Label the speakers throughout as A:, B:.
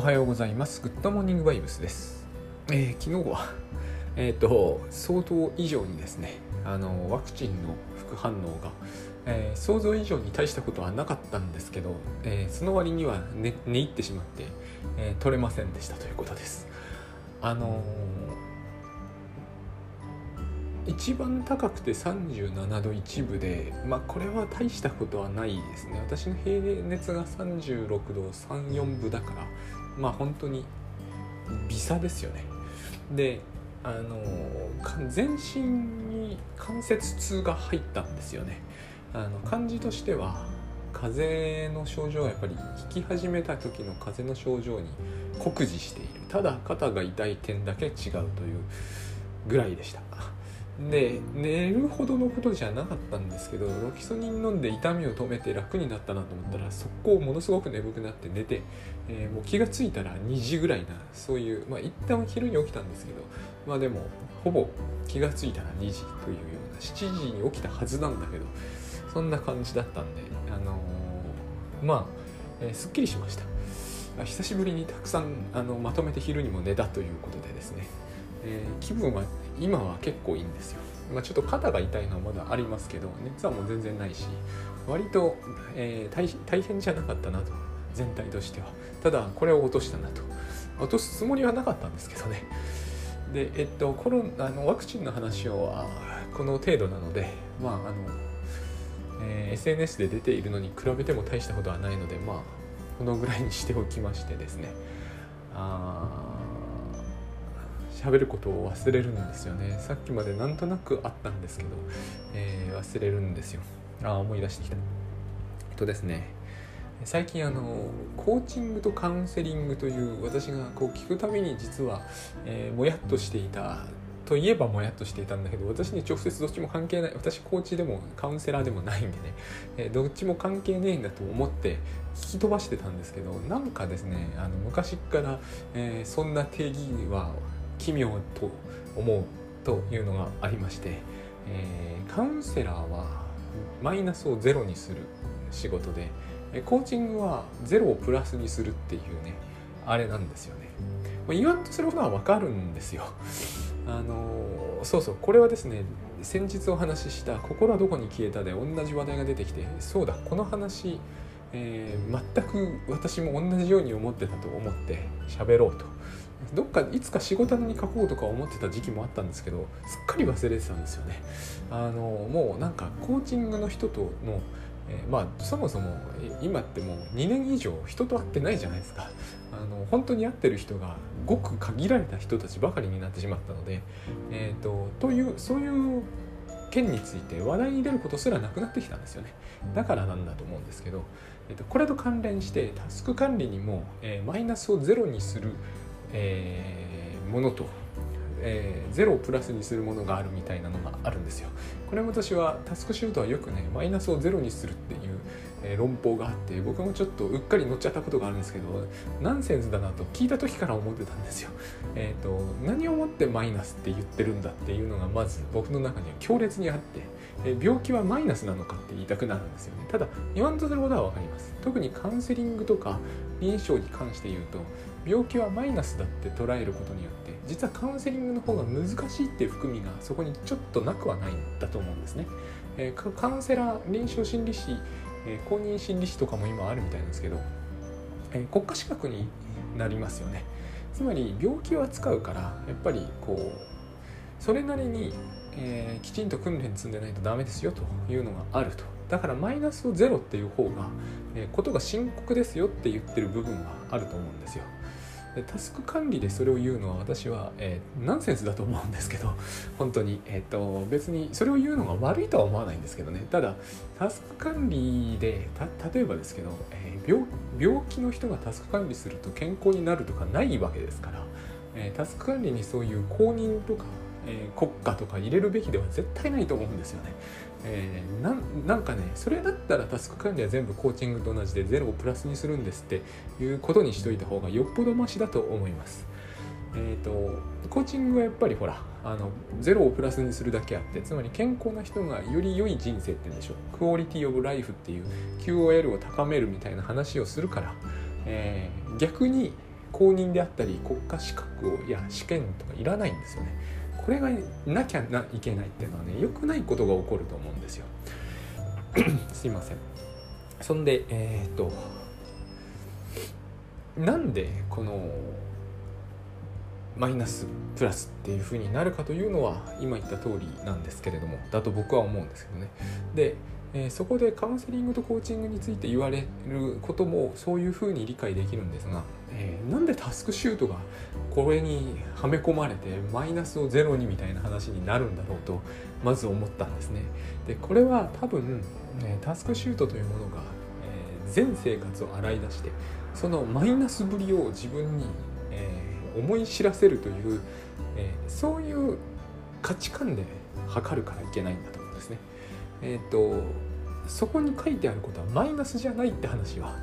A: おはようございます。グッドモーニングバイブスです。えー、昨日は、えっ、ー、と、相当以上にですね、あの、ワクチンの副反応が、えー、想像以上に大したことはなかったんですけど、えその割には寝寝入ってしまって、え取れませんでしたということです。あの一番高くて37度1分で、まあ、これは大したことはないですね私の平熱が36度34分だからまあ本当に微差ですよね。であの全身に関節痛が入ったんですよね。あの感じとしては風邪の症状はやっぱり引き始めた時の風邪の症状に酷似している。ただ肩が痛い点だけ違うというぐらいでした。で寝るほどのことじゃなかったんですけどロキソニン飲んで痛みを止めて楽になったなと思ったら速攻ものすごく眠くなって寝て、えー、もう気が付いたら2時ぐらいなそういうまあ一旦昼に起きたんですけどまあでもほぼ気が付いたら2時というような7時に起きたはずなんだけどそんな感じだったんであのー、まあ、えー、すっきりしました。久しぶりにたくさんあのまとめて昼にも寝たということでですね。えー、気分は今は結構いいんですよ。まあ、ちょっと肩が痛いのはまだありますけど熱はもう全然ないし割と、えー、大変じゃなかったなと。全体としては。ただこれを落としたなと。落とすつもりはなかったんですけどね。でえっとコロあのワクチンの話はこの程度なのでまああの、えー、SNS で出ているのに比べても大したことはないのでまあこのぐらいにしておきましてですね。あ喋ることを忘れるんですよね。さっきまでなんとなくあったんですけど、えー、忘れるんですよ。ああ思い出してきた。えっとですね最近あのコーチングとカウンセリングという私がこう聞くたびに実は、えー、もやっとしていたといえばもやっとしていたんだけど私に直接どっちも関係ない私コーチでもカウンセラーでもないんでね、えー、どっちも関係ねえんだと思って聞き飛ばしてたんですけどなんかですねあの昔から、えー、そんな定義は奇妙と思うというのがありまして、えー、カウンセラーはマイナスをゼロにする仕事でコーチングはゼロをプラスにするっていうねあれなんですよね。言わんとすることはわかるんですよ。あのそうそうこれはですね先日お話しした「心はどこに消えた」で同じ話題が出てきてそうだこの話、えー、全く私も同じように思ってたと思って喋ろうと。どっかいつか仕事に書こうとか思ってた時期もあったんですけどすっかり忘れてたんですよね。あのもうなんかコーチングの人とのえー、まあそもそも今ってもう2年以上人と会ってないじゃないですか。あの本当に会ってる人がごく限られた人たちばかりになってしまったので、えーと、というそういう件について話題に出ることすらなくなってきたんですよね。だからなんだと思うんですけど、えーと、これと関連してタスク管理にも、えー、マイナスをゼロにするえー、ものと、えー、ゼロをプラスにするものがあるみたいなのがあるんですよ。これも私はタスクシュートはよくねマイナスをゼロにするっていう、え、論法があって僕もちょっとうっかり乗っちゃったことがあるんですけどナンセンスだなと聞いた時から思ってたんですよ。えっ、ー、と何をもってマイナスって言ってるんだっていうのがまず僕の中には強烈にあって。病気はマイナスなのかって言いたくなるんですよねただ言わんとすることは分かります特にカウンセリングとか臨床に関して言うと病気はマイナスだって捉えることによって実はカウンセリングの方が難しいっていう含みがそこにちょっとなくはないんだと思うんですね。え、カウンセラー臨床心理士、え、公認心理士とかも今あるみたいなんですけど、え、国家資格になりますよね。つまり病気を扱うからやっぱりこうそれなりに、えー、きちんと訓練積んでないとダメですよというのがあると。だからマイナスをゼロっていう方が、えー、ことが深刻ですよって言ってる部分はあると思うんですよ。でタスク管理でそれを言うのは私は、えー、ナンセンスだと思うんですけど 本当に、えーと、別にそれを言うのが悪いとは思わないんですけどね。ただタスク管理で例えばですけど、えー、病病気の人がタスク管理すると健康になるとかないわけですから、え、タスク管理にそういう公認とかえー、国家とか入れるべきでは絶対ないと思うんですよね。えー、なんかねそれだったらタスク管理は全部コーチングと同じでゼロをプラスにするんですっていうことにしといた方がよっぽどマシだと思います。えーと、コーチングはやっぱりほらあのゼロをプラスにするだけあってつまり健康な人がより良い人生って言うんでしょうクオリティオブライフっていう QOL を高めるみたいな話をするから、えー、逆に公認であったり国家資格をや試験とかいらないんですよねこれがなきゃいけないっていうのはね良くないことが起こると思うんですよ。すいません。そんでえー、っとなんでこのマイナスプラスっていう風になるかというのは今言った通りなんですけれどもだと僕は思うんですけどね。で、えー、そこでカウンセリングとコーチングについて言われることもそういう風に理解できるんですが、え、なんでタスクシュートがこれにはめ込まれてマイナスをゼロにみたいな話になるんだろうとまず思ったんですねでこれは多分、ね、タスクシュートというものが、えー、全生活を洗い出してそのマイナスぶりを自分に、えー、思い知らせるという、えー、そういう価値観で測るからいけないんだと思うんですね。えっ、とそこに書いてあることはマイナスじゃないって話は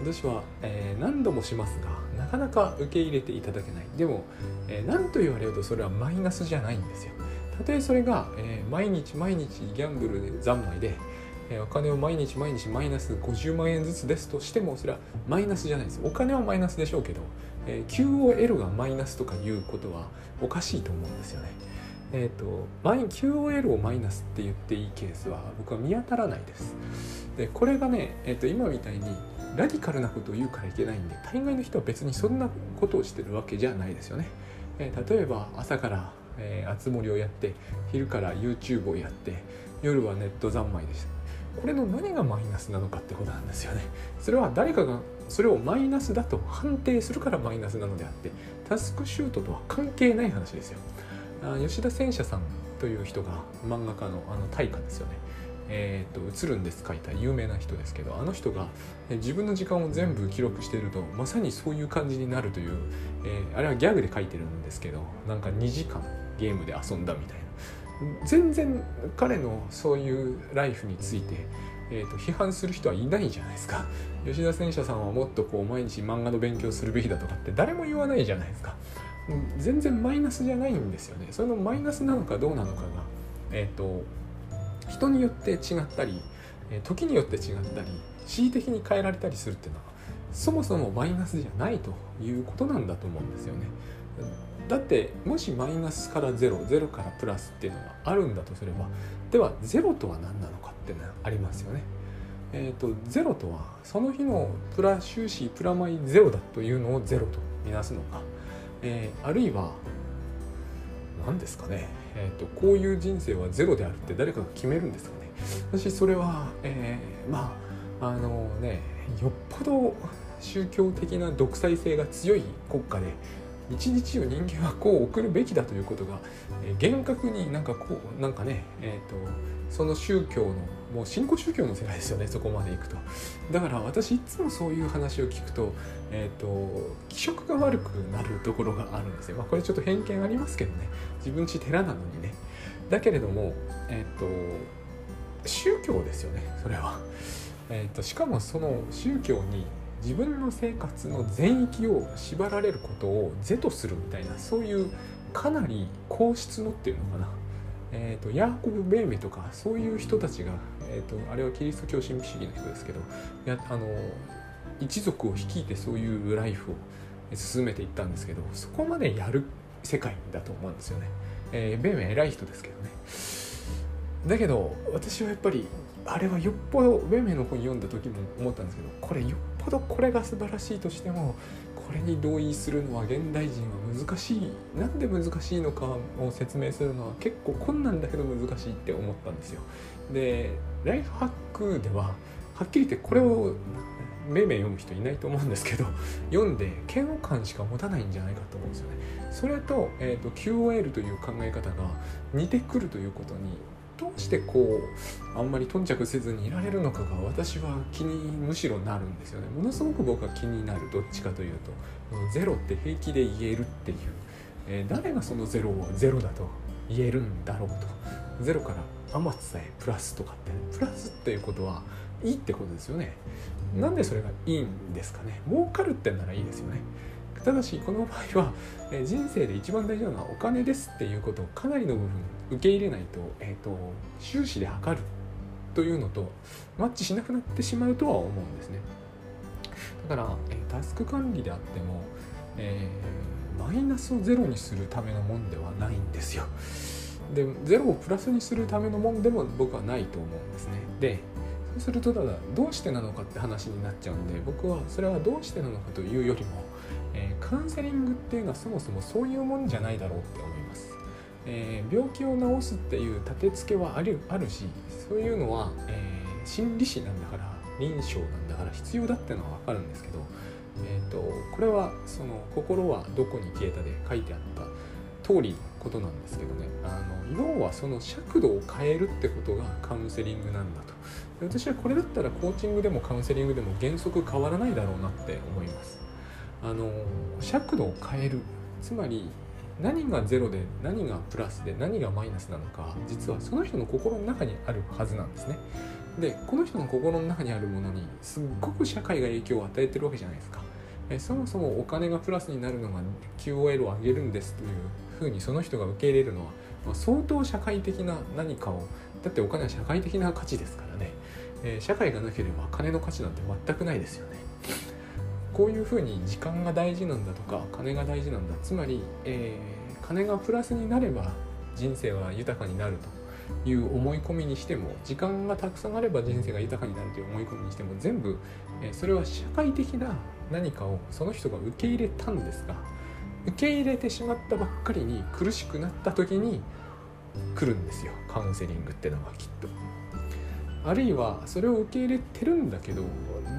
A: 私は、えー、何度もしますがなかなか受け入れていただけないでも、えー、何と言われるとそれはマイナスじゃないんですよたとえそれが、えー、毎日毎日ギャンブルで三昧でえお金を毎日毎日マイナス50万円ずつですとしてもそれはマイナスじゃないですお金はマイナスでしょうけど、え QOL がマイナスとかいうことはおかしいと思うんですよね。えーと、QOL をマイナスって言っていいケースは僕は見当たらないです。でこれがね、えーと、今みたいにラディカルなことを言うからいけないんで大概の人は別にそんなことをしてるわけじゃないですよね。え、例えば朝から、えー、集盛をやって昼から YouTube をやって夜はネット三昧でした。これの何がマイナスなのかってことなんですよね。それは誰かがそれをマイナスだと判定するからマイナスなのであってタスクシュートとは関係ない話ですよ。あ吉田戦車さんという人が漫画家のあの大家ですよね。えーと、映るんです書いた有名な人ですけどあの人が自分の時間を全部記録しているとまさにそういう感じになるという、えー、あれはギャグで書いてるんですけどなんか2時間ゲームで遊んだみたいな。全然彼のそういうライフについて、えーと、批判する人はいないじゃないですか。吉田戦車さんはもっとこう毎日漫画の勉強するべきだとかって誰も言わないじゃないですか。全然マイナスじゃないんですよね。そのマイナスなのかどうなのかがえっ、ー、と人によって違ったり時によって違ったり恣意的に変えられたりするっていうのはそもそもマイナスじゃないということなんだと思うんですよねだってもしマイナスからゼロゼロからプラスっていうのがあるんだとすればではゼロとは何なのかっていうのはありますよね。えーと、ゼロとはその日のプラ収支プラマイゼロだというのをゼロとみなすのか、えー、あるいは何ですかね、えーと、こういう人生はゼロであるって誰かが決めるんですかね。私それは、えー、まああのねよっぽど宗教的な独裁性が強い国家で一日を人間はこう送るべきだということが、えー、厳格になんかこうなんかねえっ、ー、とその宗教のもう新興宗教の世界ですよねそこまでいくと。だから私いつもそういう話を聞くとえっ、ー、と気色が悪くなるところがあるんですよ。まあこれちょっと偏見ありますけどね。自分ち寺なのにね。だけれどもえっ、と宗教ですよねそれは。えっ、としかもその宗教に自分の生活の全域を縛られることを是とするみたいなそういうかなり皇室のっていうのかな、えーと、ヤーコブ・ベーメとかそういう人たちが、えーと、あれはキリスト教神秘主義の人ですけどやあの一族を率いてそういうライフを進めていったんですけどそこまでやる世界だと思うんですよね。えー、ベーメ偉い人ですけどね。だけど私はやっぱりあれはよっぽどベーメの本読んだ時も思ったんですけどこれよっぽどこれが素晴らしいとしてもこれに同意するのは現代人は難しいなんで難しいのかを説明するのは結構困難だけど難しいって思ったんですよでライフハックでははっきり言ってこれをめいめい読む人いないと思うんですけど読んで嫌悪感しか持たないんじゃないかと思うんですよね。それと,、えーと QOL という考え方が似てくるということにどうしてこうあんまり頓着せずにいられるのかが私は気にむしろなるんですよね。ものすごく僕は気になるどっちかというと。ゼロって平気で言えるっていう、えー、誰がそのゼロをゼロだと言えるんだろうと。ゼロからあまつさえプラスとかってプラスっていうことはいいってことですよね。なんでそれがいいんですかね。儲かるってならいいですよね。ただしこの場合は、え、人生で一番大事なのはお金ですっていうことをかなりの部分受け入れないと,、えーと、収支で測るというのとマッチしなくなってしまうとは思うんですね。だから、え、タスク管理であっても、えー、マイナスをゼロにするためのもんではないんですよ。でゼロをプラスにするためのもんでも僕はないと思うんですね。でそうするとただどうしてなのかって話になっちゃうんで僕はそれはどうしてなのかというよりも、えー、カウンセリングっていうのはそもそもそういうもんじゃないだろうって思います。えー、病気を治すっていう立て付けはあるあるしそういうのは、えー、心理師なんだから臨床なんだから必要だってのは分かるんですけど、えーと、これはその「心はどこに消えた」で書いてあった通りのことなんですけどねあの要はその尺度を変えるってことがカウンセリングなんだと私はこれだったらコーチングでもカウンセリングでも原則変わらないだろうなって思いますあの尺度を変えるつまり何がゼロで何がプラスで何がマイナスなのか実はその人の心の中にあるはずなんですね。でこの人の心の中にあるものにすっごく社会が影響を与えてるわけじゃないですか。えそもそもお金がプラスになるのが QOL を上げるんですというふうにその人が受け入れるのは、まあ、相当社会的な何かをだってお金は社会的な価値ですからね、えー、社会がなければ金の価値なんて全くないですよね。こういうふうに時間が大事なんだとか金が大事なんだつまり、えー、金がプラスになれば人生は豊かになるという思い込みにしても時間がたくさんあれば人生が豊かになるという思い込みにしても全部、えー、それは社会的な何かをその人が受け入れたんですが受け入れてしまったばっかりに苦しくなった時に来るんですよカウンセリングってのはきっと。あるいはそれを受け入れてるんだけど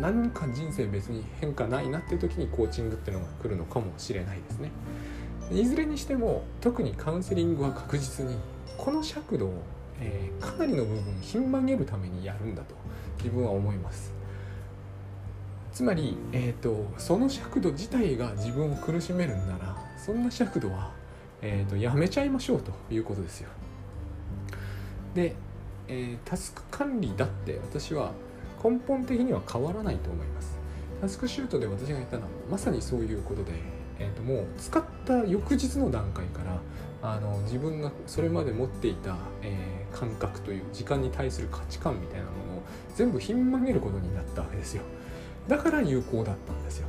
A: 何か人生別に変化ないなっていう時にコーチングってのが来るのかもしれないですね。いずれにしても特にカウンセリングは確実にこの尺度を、えー、かなりの部分ひん曲げるためにやるんだと自分は思います。つまり、えーと、その尺度自体が自分を苦しめるんならそんな尺度は、えーとやめちゃいましょうということですよ。でえー、タスク管理だって私は根本的には変わらないと思いますタスクシュートで私が言ったのはまさにそういうことで、えー、ともう使った翌日の段階からあの自分がそれまで持っていた、えー、感覚という時間に対する価値観みたいなものを全部ひん曲げることになったわけですよだから有効だったんですよ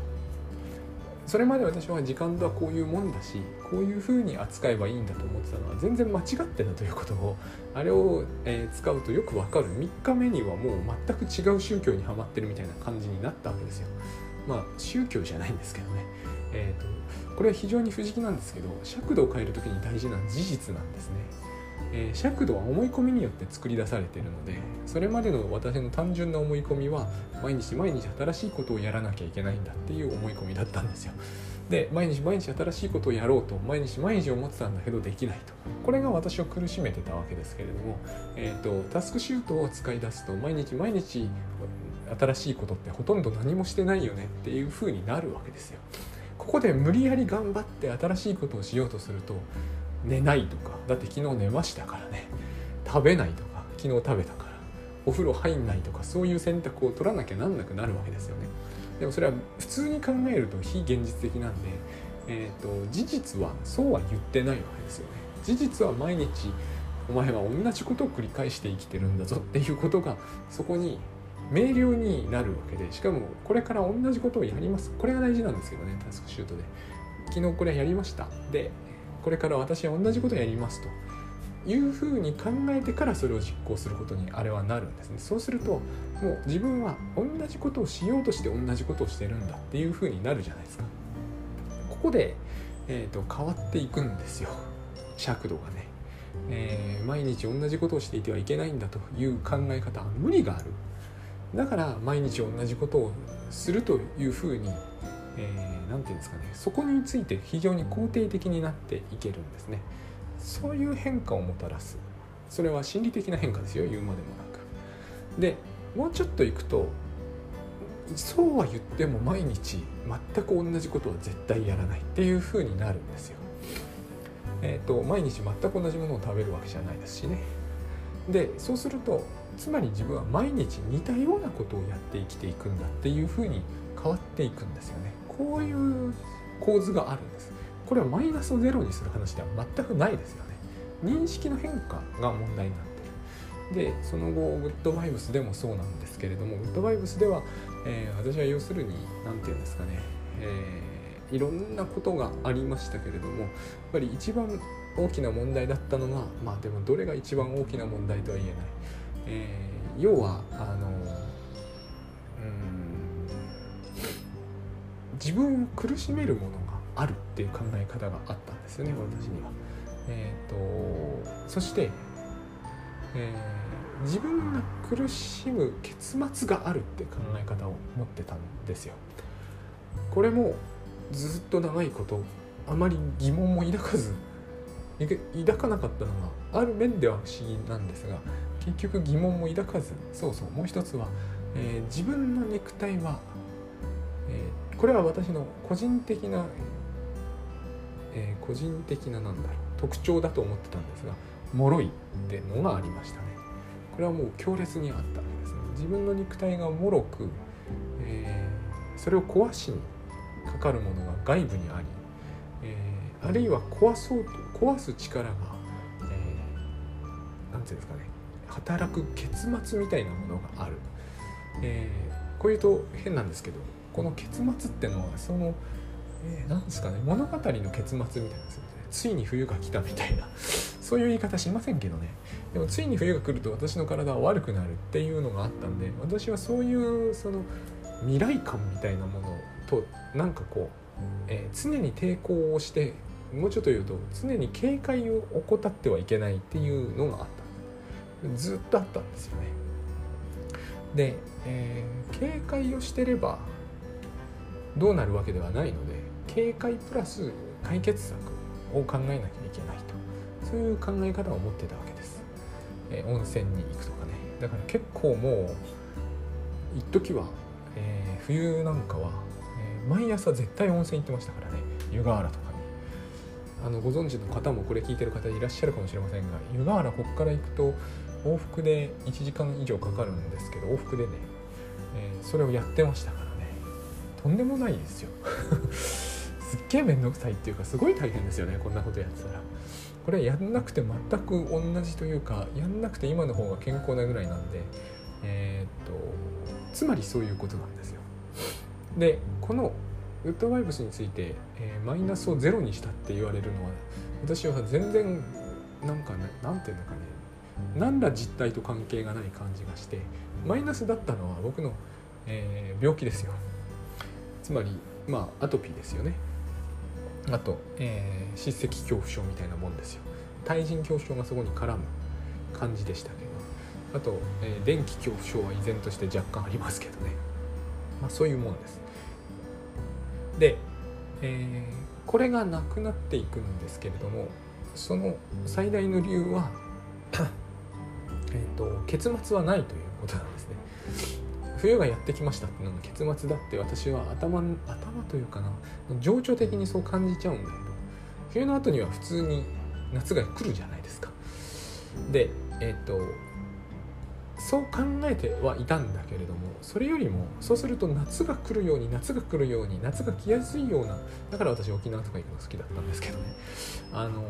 A: それまで私は時間とはこういうもんだしこういうふうに扱えばいいんだと思ってたのは全然間違ってたということをあれを、え、使うとよくわかる3日目にはもう全く違う宗教にはまってるみたいな感じになったわけですよ。まあ宗教じゃないんですけどね。えーと、これは非常に不思議なんですけど尺度を変える時に大事な事実なんですね。えー、尺度は思い込みによって作り出されているのでそれまでの私の単純な思い込みは毎日毎日新しいことをやらなきゃいけないんだっていう思い込みだったんですよ。で毎日毎日新しいことをやろうと毎日毎日思ってたんだけどできないと。これが私を苦しめてたわけですけれども、えーと、タスクシュートを使い出すと毎日毎日新しいことってほとんど何もしてないよねっていうふうになるわけですよ。ここで無理やり頑張って新しいことをしようとすると寝ないとか。だって昨日寝ましたからね。食べないとか。昨日食べたから。お風呂入んないとか。そういう選択を取らなきゃなんなくなるわけですよね。でもそれは普通に考えると非現実的なんで、えーと、事実はそうは言ってないわけですよね。事実は毎日お前は同じことを繰り返して生きてるんだぞっていうことがそこに明瞭になるわけでしかもこれから同じことをやります。これが大事なんですけどねタスクシュートで。昨日これやりました。でこれから私は同じことをやりますと。いうふうに考えてからそれを実行することにあれはなるんですね。そうするともう自分は同じことをしようとして同じことをしてるんだっていうふうになるじゃないですか。ここで、えーと、変わっていくんですよ。尺度がね、えー、毎日同じことをしていてはいけないんだという考え方は無理がある。だから毎日同じことをするというふうにえー、て言うんですかねそこについて非常に肯定的になっていけるんですね。そういう変化をもたらす。それは心理的な変化ですよ言うまでもなく。でもうちょっといくとそうは言っても毎日全く同じことは絶対やらない。っていう風になるんですよ。えっ、ー、と毎日全く同じものを食べるわけじゃないですしね。でそうするとつまり自分は毎日似たようなことをやって生きていくんだっていう風に変わっていくんですよね。こういう構図があるんですこれはマイナスをゼロにする話では全くないですよね。認識の変化が問題になってる。でその後グッドバイブスでもそうなんですけれどもグッドバイブスでは、えー、私は要するに何て言うんですかね、えいろんなことがありましたけれどもやっぱり一番大きな問題だったのがまあでもどれが一番大きな問題とは言えない、えー、要はあの自分を苦しめるものがあるっていう考え方があったんですよね私には。えーと、そして、えー、自分が苦しむ結末があるって考え方を持ってたんですよ。これもずっと長いことあまり疑問も抱かず抱かなかったのがある面では不思議なんですが結局疑問も抱かずそうそうもう一つは、えー、自分の肉体は、えー、これは私の個人的な、えー、個人的ななんだろう特徴だと思ってたんですが脆いってのがありましたね。これはもう強烈にあったわけですね。自分の肉体が脆く、えー、それを壊しにかかるものが外部にあり、えー、あるいは壊そうと壊す力が何、えー、て言うんですかね働く結末みたいなものがある、えー、こういうと変なんですけどこの結末ってのはその、えー、ですかね物語の結末みたいなですよね。ついに冬が来たみたいな。そういう言い方しませんけどね。でもついに冬が来ると私の体は悪くなるっていうのがあったんで私はそういうその未来感みたいなものとなんかこう、えー、常に抵抗をしてもうちょっと言うと常に警戒を怠ってはいけないっていうのがあったずっとあったんですよね。で、えー、警戒をしてればどうなるわけではないので警戒プラス解決策を考えなきゃいけないと。そういう考え方を持ってたわけです、えー、温泉に行くとかね。だから結構もう一時は、えー、冬なんかはえ毎朝絶対温泉行ってましたからね。湯河原とかに。あのご存知の方もこれ聞いてる方いらっしゃるかもしれませんが湯河原ここから行くと往復で1時間以上かかるんですけど往復でね、えー、それをやってました。とんでもないですよ。すっげえ面倒くさいっていうかすごい大変ですよねこんなことやってたら。これやんなくて全く同じというかやんなくて今の方が健康なぐらいなんでえー、っとつまりそういうことなんですよ。でこのウッドバイブスについて、えー、マイナスをゼロにしたって言われるのは私は全然なんかね何て言うのかね何ら実態と関係がない感じがしてマイナスだったのは僕の、えー、病気ですよ。つまりまあアトピーですよね。あと、えー、叱責恐怖症みたいなもんですよ。対人恐怖症がそこに絡む感じでしたけど。あと、えー、電気恐怖症は依然として若干ありますけどね。まあそういうもんです。で、えー、これがなくなっていくんですけれどもその最大の理由は えと結末はないということなんですね。冬がやってきましたっていうのが結末だって私は頭頭というかな情緒的にそう感じちゃうんだけど冬の後には普通に夏が来るじゃないですか。でえっ、ー、とそう考えてはいたんだけれどもそれよりもそうすると夏が来るように夏が来るように夏が来やすいようなだから私沖縄とか行くの好きだったんですけどね。あの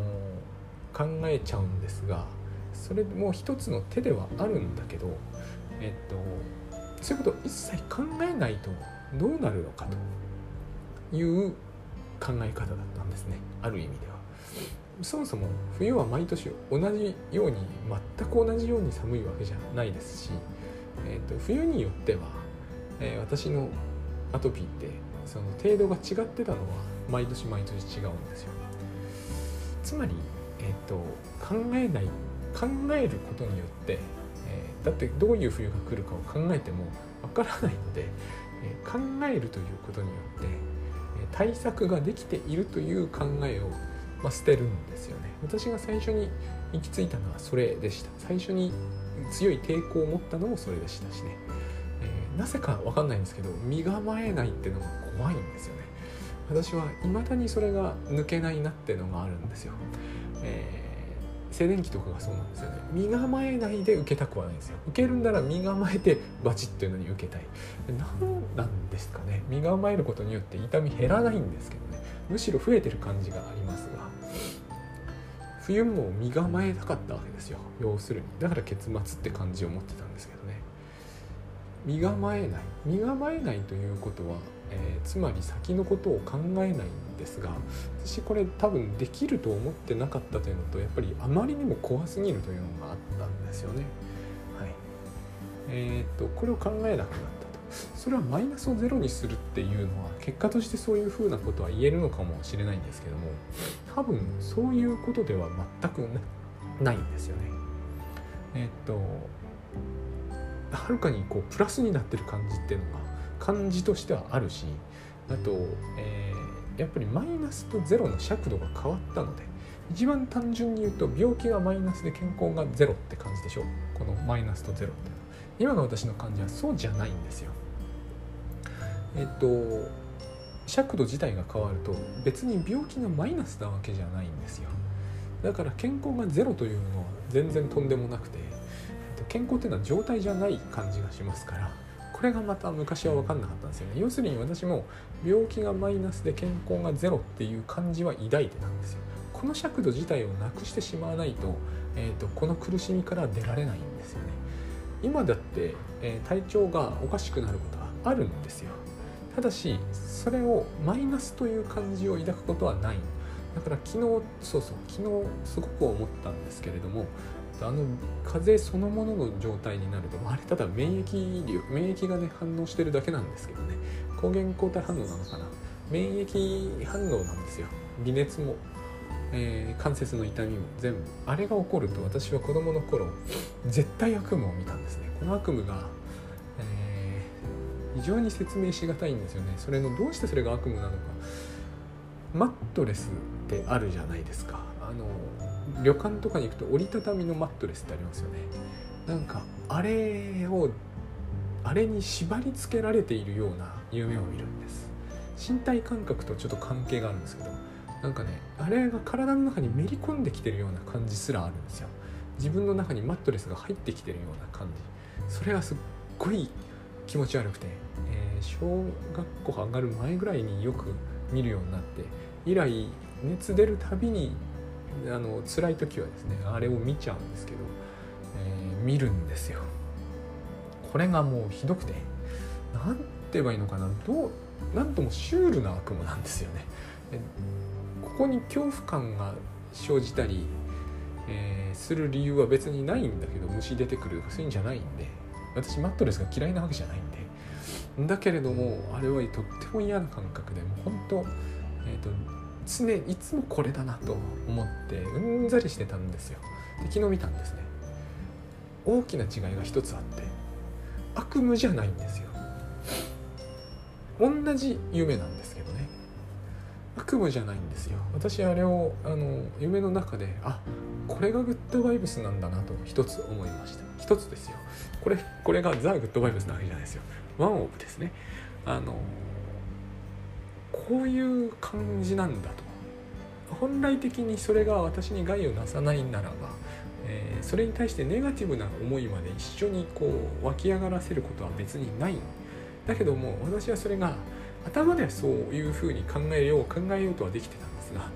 A: ー、考えちゃうんですがそれも一つの手ではあるんだけどえっとそういうことを一切考えないとどうなるのかという考え方だったんですねある意味では。そもそも冬は毎年同じように全く同じように寒いわけじゃないですし、えーと、冬によっては、えー、私のアトピーってその程度が違ってたのは毎年毎年違うんですよ。つまり、えーと、考えない考えることによって、だってどういう冬が来るかを考えてもわからないので、え、考えるということによって、え対策ができているという考えをまあ、捨てるんですよね。私が最初に行き着いたのはそれでした。最初に強い抵抗を持ったのもそれでしたしね、えー、なぜか分かんないんですけど身構えないってのが怖いんですよね。私は未だにそれが抜けないなっていうのがあるんですよ、えー、静電気とかがそうなんですよね。身構えないで受けたくはないんですよ。受けるんなら身構えてバチッていうのに受けたい。何なんですかね。身構えることによって痛み減らないんですけどね。むしろ増えてる感じがありますが冬も身構えたかったわけですよ。要するに。だから結末って感じを持ってたんですけどね。身構えない。身構えないということはえー、つまり先のことを考えないんですが私これ多分できると思ってなかったというのとやっぱりあまりにも怖すぎるというのがあったんですよね。はいえーと、とこれを考えなくなったとそれはマイナスをゼロにするっていうのは結果としてそういうふうなことは言えるのかもしれないんですけども多分そういうことでは全くないんですよね。えっ、とはるかにこうプラスになってる感じっていうのが感じとしてはあるしあと、えー、やっぱりマイナスとゼロの尺度が変わったので一番単純に言うと病気がマイナスで健康がゼロって感じでしょ？このマイナスとゼロって今の私の感じはそうじゃないんですよ。えっと尺度自体が変わると別に病気がマイナスなわけじゃないんですよ。だから健康がゼロというのは全然とんでもなくて健康っていうのは状態じゃない感じがしますからこれがまた昔は分かんなかったんですよね。要するに私も病気がマイナスで健康がゼロっていう感じは抱いてたんですよ。この尺度自体をなくしてしまわないと,、えーと、この苦しみから出られないんですよね。今だって、えー、体調がおかしくなることはあるんですよ。ただしそれをマイナスという感じを抱くことはない。だから昨日そうそう昨日すごく思ったんですけれどもあの風邪そのものの状態になるとあれただ免疫力免疫がね反応してるだけなんですけどね。抗原抗体反応なのかな？免疫反応なんですよ。微熱も、えー、関節の痛みも全部。あれが起こると私は子供の頃絶対悪夢を見たんですね。この悪夢が、えー、非常に説明しがたいんですよね。それのどうしてそれが悪夢なのか。マットレスってあるじゃないですか。あの旅館とかに行くと折りたたみのマットレスってありますよね。なんかあれをあれに縛り付けられているような夢を見るんです。身体感覚とちょっと関係があるんですけどなんかねあれが体の中にめり込んできてるような感じすらあるんですよ。自分の中にマットレスが入ってきてるような感じ。それがすっごい気持ち悪くて、えー、小学校上がる前ぐらいによく見るようになって以来熱出るたびにあの辛い時はですねあれを見ちゃうんですけど、えー、見るんですよ。これがもうひどくて何て言えばいいのかなどう何ともシュールな悪夢なんですよね。ここに恐怖感が生じたり、えー、する理由は別にないんだけど虫出てくるとかそういうんじゃないんで私マットレスが嫌いなわけじゃないんで。だけれどもあれはとっても嫌な感覚でもう本当えっ、ー、と常いつもこれだなと思ってうんざりしてたんですよ。で昨日見たんですね。大きな違いが一つあって悪夢じゃないんですよ。同じ夢なんですけどね。悪夢じゃないんですよ。私あれをあの夢の中であこれがグッドバイブスなんだなと一つ思いました。一つですよ。これこれがザ・グッドバイブスなわけじゃないですよ。ワンオブですね。あのこういう感じなんだと。本来的にそれが私に害をなさないならば、えー、それに対してネガティブな思いまで一緒にこう湧き上がらせることは別にない。だけども私はそれが頭ではそういうふうに考えよう考えようとはできてたんですが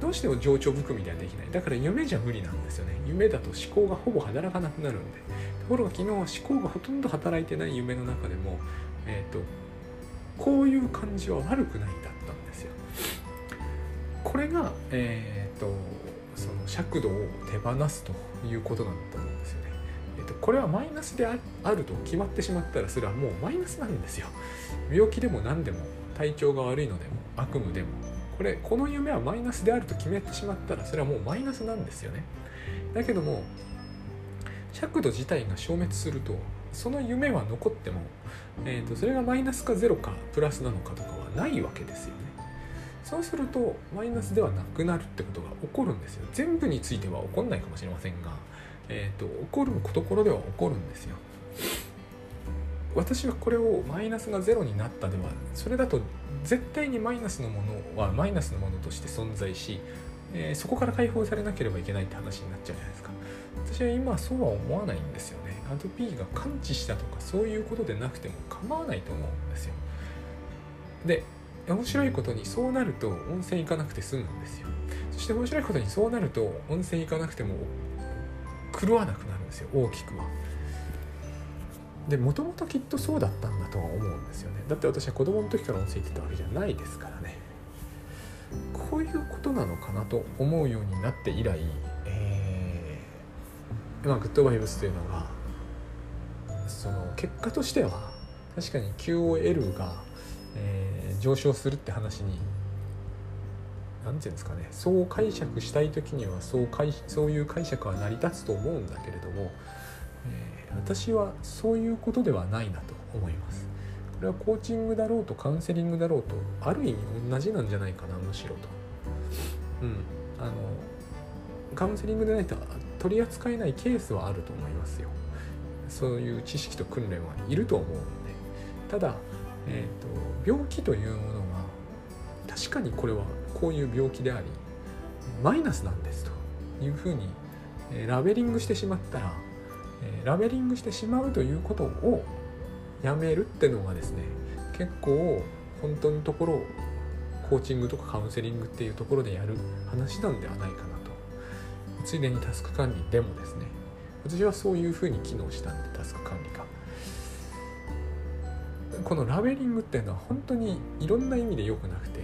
A: どうしても情緒含みではできない。だから夢じゃ無理なんですよね。夢だと思考がほぼ働かなくなるんで。ところが昨日は思考がほとんど働いてない夢の中でもえっ、ー、とこういう感じは悪くないんだこれが、えーと、その尺度を手放すということなんだと思うんですよね。えーと、これはマイナスであると決まってしまったらそれはもうマイナスなんですよ。病気でも何でも体調が悪いのでも悪夢でもこれこの夢はマイナスであると決めてしまったらそれはもうマイナスなんですよね。だけども尺度自体が消滅するとその夢は残っても、えーと、それがマイナスかゼロかプラスなのかとかはないわけですよね。そうするとマイナスではなくなるってことが起こるんですよ。全部については起こんないかもしれませんが、えーと、起こるところでは起こるんですよ。私はこれをマイナスがゼロになったではそれだと絶対にマイナスのものはマイナスのものとして存在し、えー、そこから解放されなければいけないって話になっちゃうじゃないですか。私は今そうは思わないんですよねアドピーが感知したとかそういうことでなくても構わないと思うんですよで面白いことにそうなると温泉行かなくて済むんですよ。そして面白いことにそうなると温泉行かなくても狂わなくなるんですよ大きくは。でもともときっとそうだったんだとは思うんですよね。だって私は子供の時から教えてたわけじゃないですからね。こういうことなのかなと思うようになって以来、えーまあ、グッドバイブスというのがその結果としては確かに QOL が、えー、上昇するって話に何て言うんですかねそう解釈したい時にはそうそういう解釈は成り立つと思うんだけれども、えー、私はそういうことではないなと思います。これはコーチングだろうとカウンセリングだろうとある意味同じなんじゃないかなむしろと。うん、あのカウンセリングでないと取り扱えないケースはあると思いますよ。そういう知識と訓練はいると思うのでただ、えーと、病気というものが確かにこれはこういう病気でありマイナスなんですというふうに、えラベリングしてしまったら、えラベリングしてしまうということをやめるってのがですね結構本当のところコーチングとかカウンセリングっていうところでやる話なんではないかなと。ついでにタスク管理でもですね私はそういうふうに機能したんでタスク管理がこのラベリングっていうのは本当にいろんな意味で良くなくて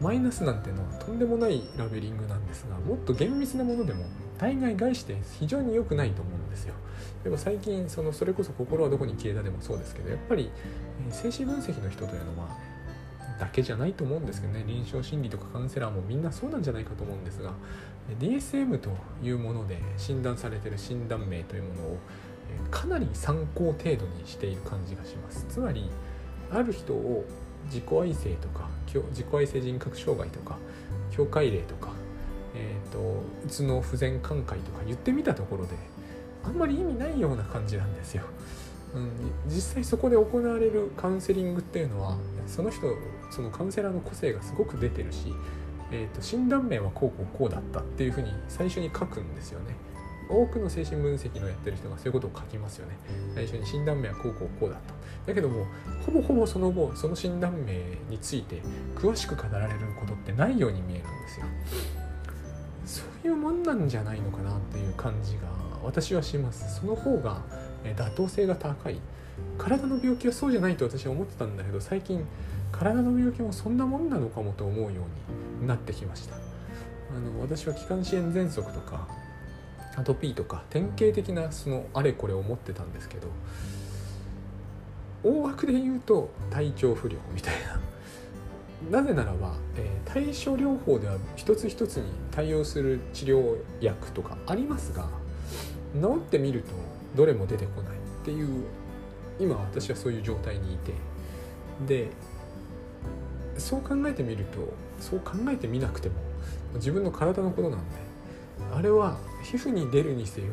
A: マイナスなんてのはとんでもないラベリングなんですがもっと厳密なものでも大概害して非常に良くないと思うんですよ。でも最近そのそれこそ心はどこに消えたでもそうですけどやっぱり精神分析の人というのはだけじゃないと思うんですけどね。臨床心理とかカウンセラーもみんなそうなんじゃないかと思うんですが DSM というもので診断されてる診断名というものをかなり参考程度にしている感じがしますつまりある人を自己愛性とか自己愛性人格障害とか境界例とか、えーと、うつの不全寛解とか言ってみたところであんまり意味ないような感じなんですよ。うん、実際そこで行われるカウンセリングっていうのはその人そのカウンセラーの個性がすごく出てるしえーと、診断名はこうこうこうだったっていうふうに最初に書くんですよね多くの精神分析のやってる人がそういうことを書きますよね。最初に診断名はこうこうこうだっただけどもほぼほぼその後その診断名について詳しく語られることってないように見えるんですよ。そういうもんなんじゃないのかなっていう感じが私はします。その方が妥当性が高い。体の病気はそうじゃないと私は思ってたんだけど最近体の病気もそんなもんなのかもと思うようになってきました。あの私は気管支炎喘息とかアトピーとか典型的なそのあれこれを持ってたんですけど大枠で言うと体調不良みたいな。なぜならば、えー、対処療法では一つ一つに対応する治療薬とかありますが治ってみるとどれも出てこないっていう今私はそういう状態にいて。でそう考えてみるとそう考えてみなくても自分の体のことなんであれは皮膚に出るにせよ、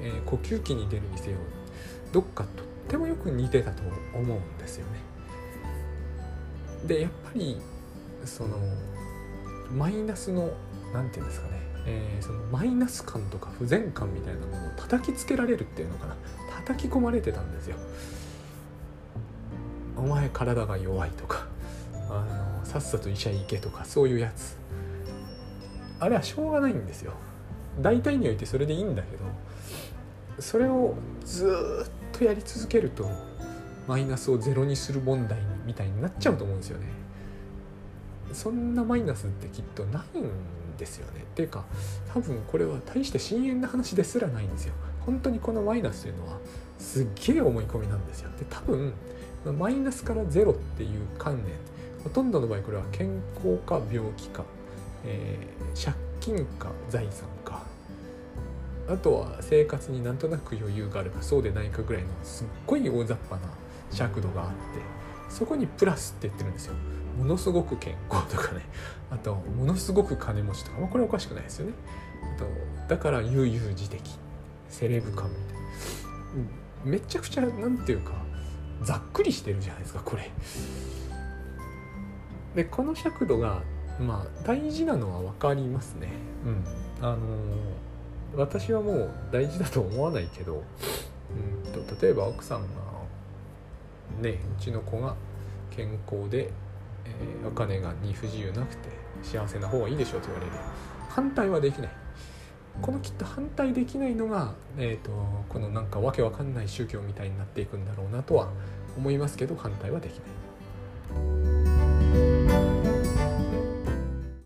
A: えー、呼吸器に出るにせよどっかとってもよく似てたと思うんですよね。でやっぱりそのマイナスの何て言うんですかね、えー、そのマイナス感とか不全感みたいなものを叩きつけられるっていうのかな叩き込まれてたんですよ。お前体が弱いとかあのさっさと医者行けとかそういうやつあれはしょうがないんですよ大体においてそれでいいんだけどそれをずっとやり続けるとマイナスをゼロにする問題みたいになっちゃうと思うんですよね。そんなマイナスってきっとないんですよね。っていうか多分これは大して深淵な話ですらないんですよ。本当にこのマイナスというのはすっげえ思い込みなんですよ。で多分マイナスからゼロっていう観念ほとんどの場合これは健康か病気か、えー、借金か財産かあとは生活になんとなく余裕があるかそうでないかぐらいのすっごい大雑把な尺度があってそこにプラスって言ってるんですよ。ものすごく健康とかね。あとものすごく金持ちとか、まあ、これおかしくないですよね。あとだから悠々自適。セレブ感みたいな、うん、めちゃくちゃなんていうかざっくりしてるじゃないですかこれ。でこの尺度がまあ大事なのは分かりますね。うん。あのー、私はもう大事だと思わないけど、うんと、例えば奥さんがねうちの子が健康で、えー、お金がに不自由なくて幸せな方がいいでしょうと言われる反対はできないこのきっと反対できないのが、えーと、このなんかわけわかんない宗教みたいになっていくんだろうなとは思いますけど反対はできない。